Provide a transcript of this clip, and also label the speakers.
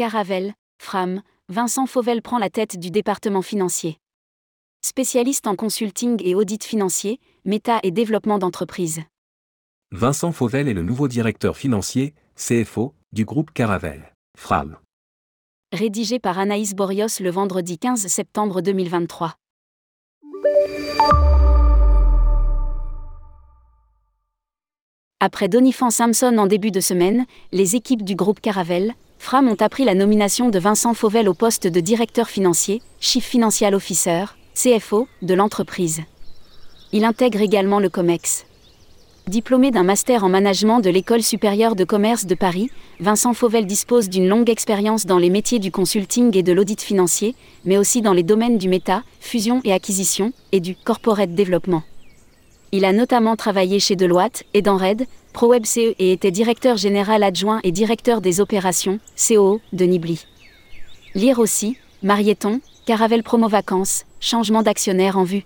Speaker 1: Caravel, Fram, Vincent Fauvel prend la tête du département financier. Spécialiste en consulting et audit financier, méta et développement d'entreprise.
Speaker 2: Vincent Fauvel est le nouveau directeur financier, CFO, du groupe Caravel. Fram.
Speaker 1: Rédigé par Anaïs Borios le vendredi 15 septembre 2023. Après Donifan Samson en début de semaine, les équipes du groupe Caravel, Fram ont appris la nomination de Vincent Fauvel au poste de directeur financier, Chief Financial Officer, CFO, de l'entreprise. Il intègre également le COMEX. Diplômé d'un master en management de l'École supérieure de commerce de Paris, Vincent Fauvel dispose d'une longue expérience dans les métiers du consulting et de l'audit financier, mais aussi dans les domaines du méta, fusion et acquisition, et du corporate développement. Il a notamment travaillé chez Deloitte, Edenred, ProWeb CE et était directeur général adjoint et directeur des opérations, COO, de Nibli. Lire aussi, Marieton, Caravelle Promo Vacances, changement d'actionnaire en vue.